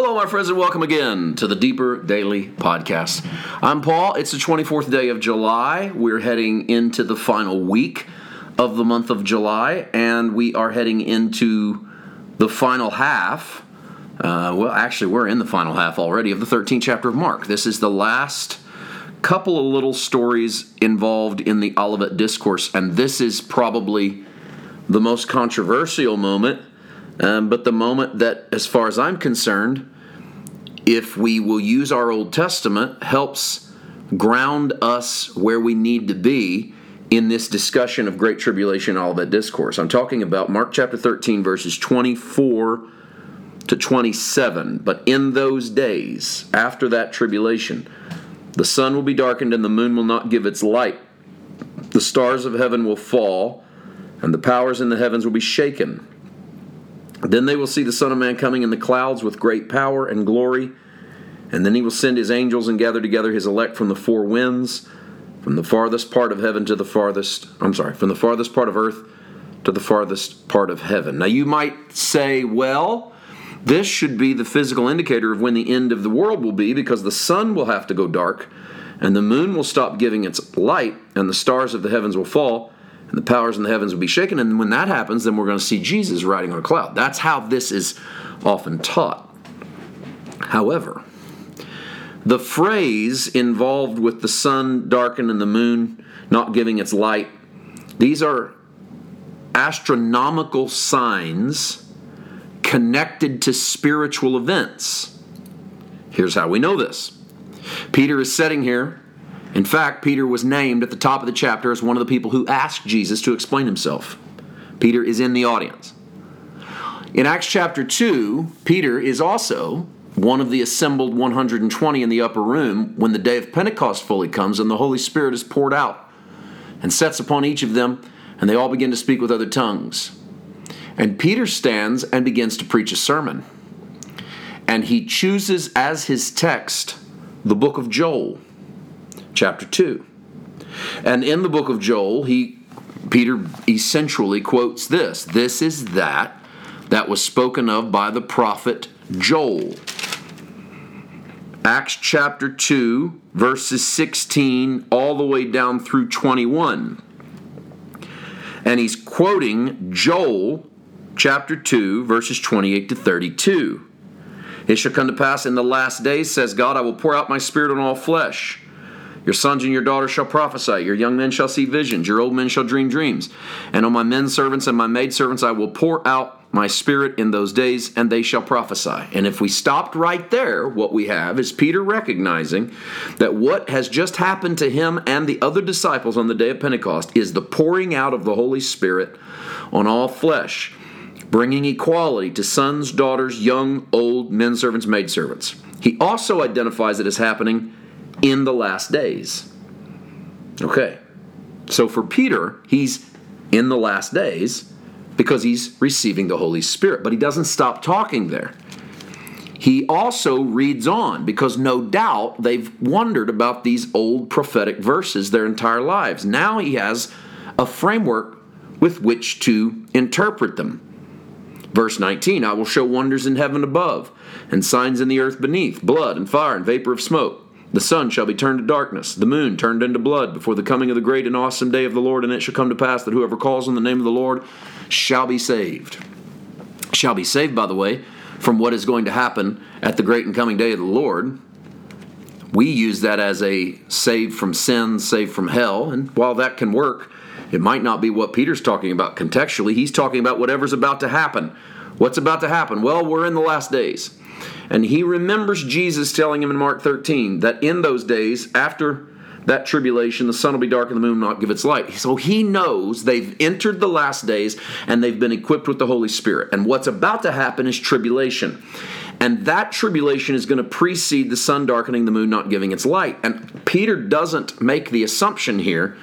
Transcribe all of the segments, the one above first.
Hello, my friends, and welcome again to the Deeper Daily Podcast. I'm Paul. It's the 24th day of July. We're heading into the final week of the month of July, and we are heading into the final half. Uh, well, actually, we're in the final half already of the 13th chapter of Mark. This is the last couple of little stories involved in the Olivet Discourse, and this is probably the most controversial moment um, but the moment that, as far as I'm concerned, if we will use our Old Testament, helps ground us where we need to be in this discussion of Great Tribulation, all that discourse. I'm talking about Mark chapter 13, verses 24 to 27. But in those days, after that tribulation, the sun will be darkened and the moon will not give its light. The stars of heaven will fall, and the powers in the heavens will be shaken. Then they will see the Son of Man coming in the clouds with great power and glory. And then he will send his angels and gather together his elect from the four winds, from the farthest part of heaven to the farthest, I'm sorry, from the farthest part of earth to the farthest part of heaven. Now you might say, well, this should be the physical indicator of when the end of the world will be because the sun will have to go dark and the moon will stop giving its light and the stars of the heavens will fall and the powers in the heavens will be shaken. And when that happens, then we're going to see Jesus riding on a cloud. That's how this is often taught. However, the phrase involved with the sun darkened and the moon not giving its light, these are astronomical signs connected to spiritual events. Here's how we know this Peter is sitting here in fact, Peter was named at the top of the chapter as one of the people who asked Jesus to explain himself. Peter is in the audience. In Acts chapter 2, Peter is also one of the assembled 120 in the upper room when the day of Pentecost fully comes and the Holy Spirit is poured out and sets upon each of them, and they all begin to speak with other tongues. And Peter stands and begins to preach a sermon. And he chooses as his text the book of Joel chapter 2. And in the book of Joel, he Peter essentially quotes this. This is that that was spoken of by the prophet Joel. Acts chapter 2, verses 16 all the way down through 21. And he's quoting Joel chapter 2, verses 28 to 32. It shall come to pass in the last days, says God, I will pour out my spirit on all flesh. Your sons and your daughters shall prophesy. Your young men shall see visions. Your old men shall dream dreams. And on my men servants and my maid servants I will pour out my spirit in those days, and they shall prophesy. And if we stopped right there, what we have is Peter recognizing that what has just happened to him and the other disciples on the day of Pentecost is the pouring out of the Holy Spirit on all flesh, bringing equality to sons, daughters, young, old, men servants, maid servants. He also identifies it as happening in the last days. Okay. So for Peter, he's in the last days because he's receiving the Holy Spirit, but he doesn't stop talking there. He also reads on because no doubt they've wondered about these old prophetic verses their entire lives. Now he has a framework with which to interpret them. Verse 19 I will show wonders in heaven above, and signs in the earth beneath blood and fire and vapor of smoke. The sun shall be turned to darkness, the moon turned into blood before the coming of the great and awesome day of the Lord, and it shall come to pass that whoever calls on the name of the Lord shall be saved. Shall be saved, by the way, from what is going to happen at the great and coming day of the Lord. We use that as a save from sin, save from hell, and while that can work, it might not be what Peter's talking about contextually. He's talking about whatever's about to happen. What's about to happen? Well, we're in the last days. And he remembers Jesus telling him in Mark 13 that in those days, after that tribulation, the sun will be dark and the moon will not give its light. So he knows they've entered the last days and they've been equipped with the Holy Spirit. And what's about to happen is tribulation. And that tribulation is going to precede the sun darkening, the moon not giving its light. And Peter doesn't make the assumption here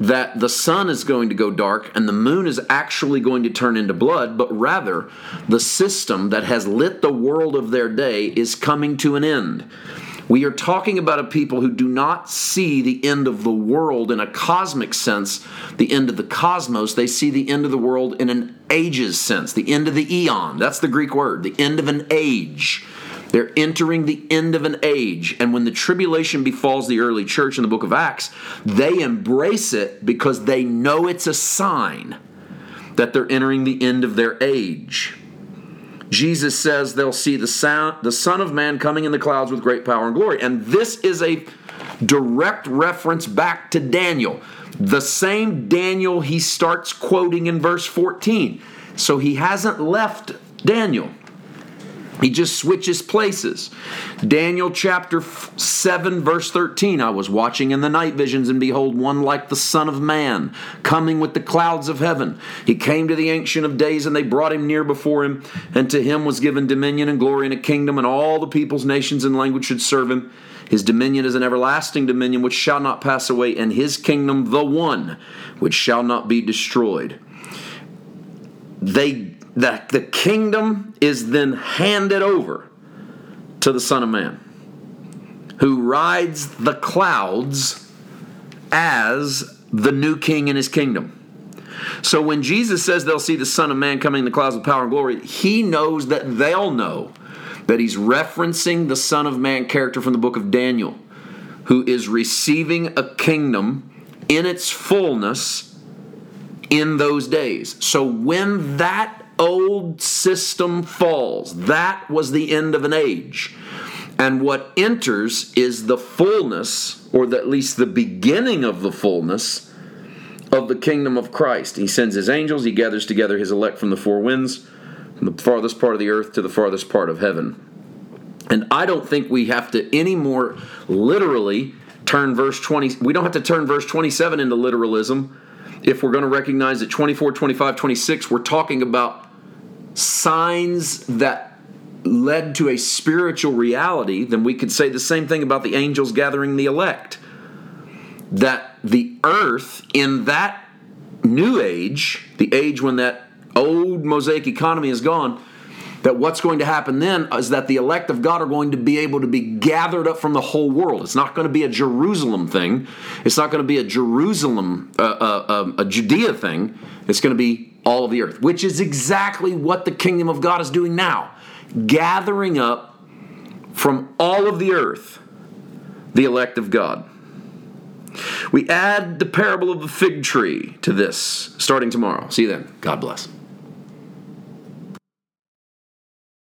that the sun is going to go dark and the moon is actually going to turn into blood, but rather the system that has lit the world of their day is coming to an end. We are talking about a people who do not see the end of the world in a cosmic sense, the end of the cosmos. They see the end of the world in an ages sense, the end of the eon. That's the Greek word, the end of an age. They're entering the end of an age. And when the tribulation befalls the early church in the book of Acts, they embrace it because they know it's a sign that they're entering the end of their age. Jesus says they'll see the, sound, the Son of Man coming in the clouds with great power and glory. And this is a direct reference back to Daniel. The same Daniel he starts quoting in verse 14. So he hasn't left Daniel. He just switches places. Daniel chapter 7, verse 13. I was watching in the night visions, and behold, one like the Son of Man, coming with the clouds of heaven. He came to the Ancient of Days, and they brought him near before him, and to him was given dominion and glory and a kingdom, and all the peoples, nations, and language should serve him. His dominion is an everlasting dominion which shall not pass away, and his kingdom the one which shall not be destroyed. They that the kingdom is then handed over to the Son of Man, who rides the clouds as the new king in his kingdom. So when Jesus says they'll see the Son of Man coming in the clouds with power and glory, he knows that they'll know that he's referencing the Son of Man character from the book of Daniel, who is receiving a kingdom in its fullness in those days. So when that old system falls, that was the end of an age. And what enters is the fullness, or the, at least the beginning of the fullness, of the kingdom of Christ. He sends his angels, he gathers together his elect from the four winds from the farthest part of the earth to the farthest part of heaven. And I don't think we have to any more literally turn verse 20, we don't have to turn verse 27 into literalism if we're going to recognize that 24, 25, 26, we're talking about signs that led to a spiritual reality, then we could say the same thing about the angels gathering the elect. That the earth in that new age, the age when that old Mosaic economy is gone, that what's going to happen then is that the elect of God are going to be able to be gathered up from the whole world. It's not going to be a Jerusalem thing. It's not going to be a Jerusalem, uh, uh, uh, a Judea thing. It's going to be all of the earth, which is exactly what the kingdom of God is doing now, gathering up from all of the earth the elect of God. We add the parable of the fig tree to this starting tomorrow. See you then. God bless.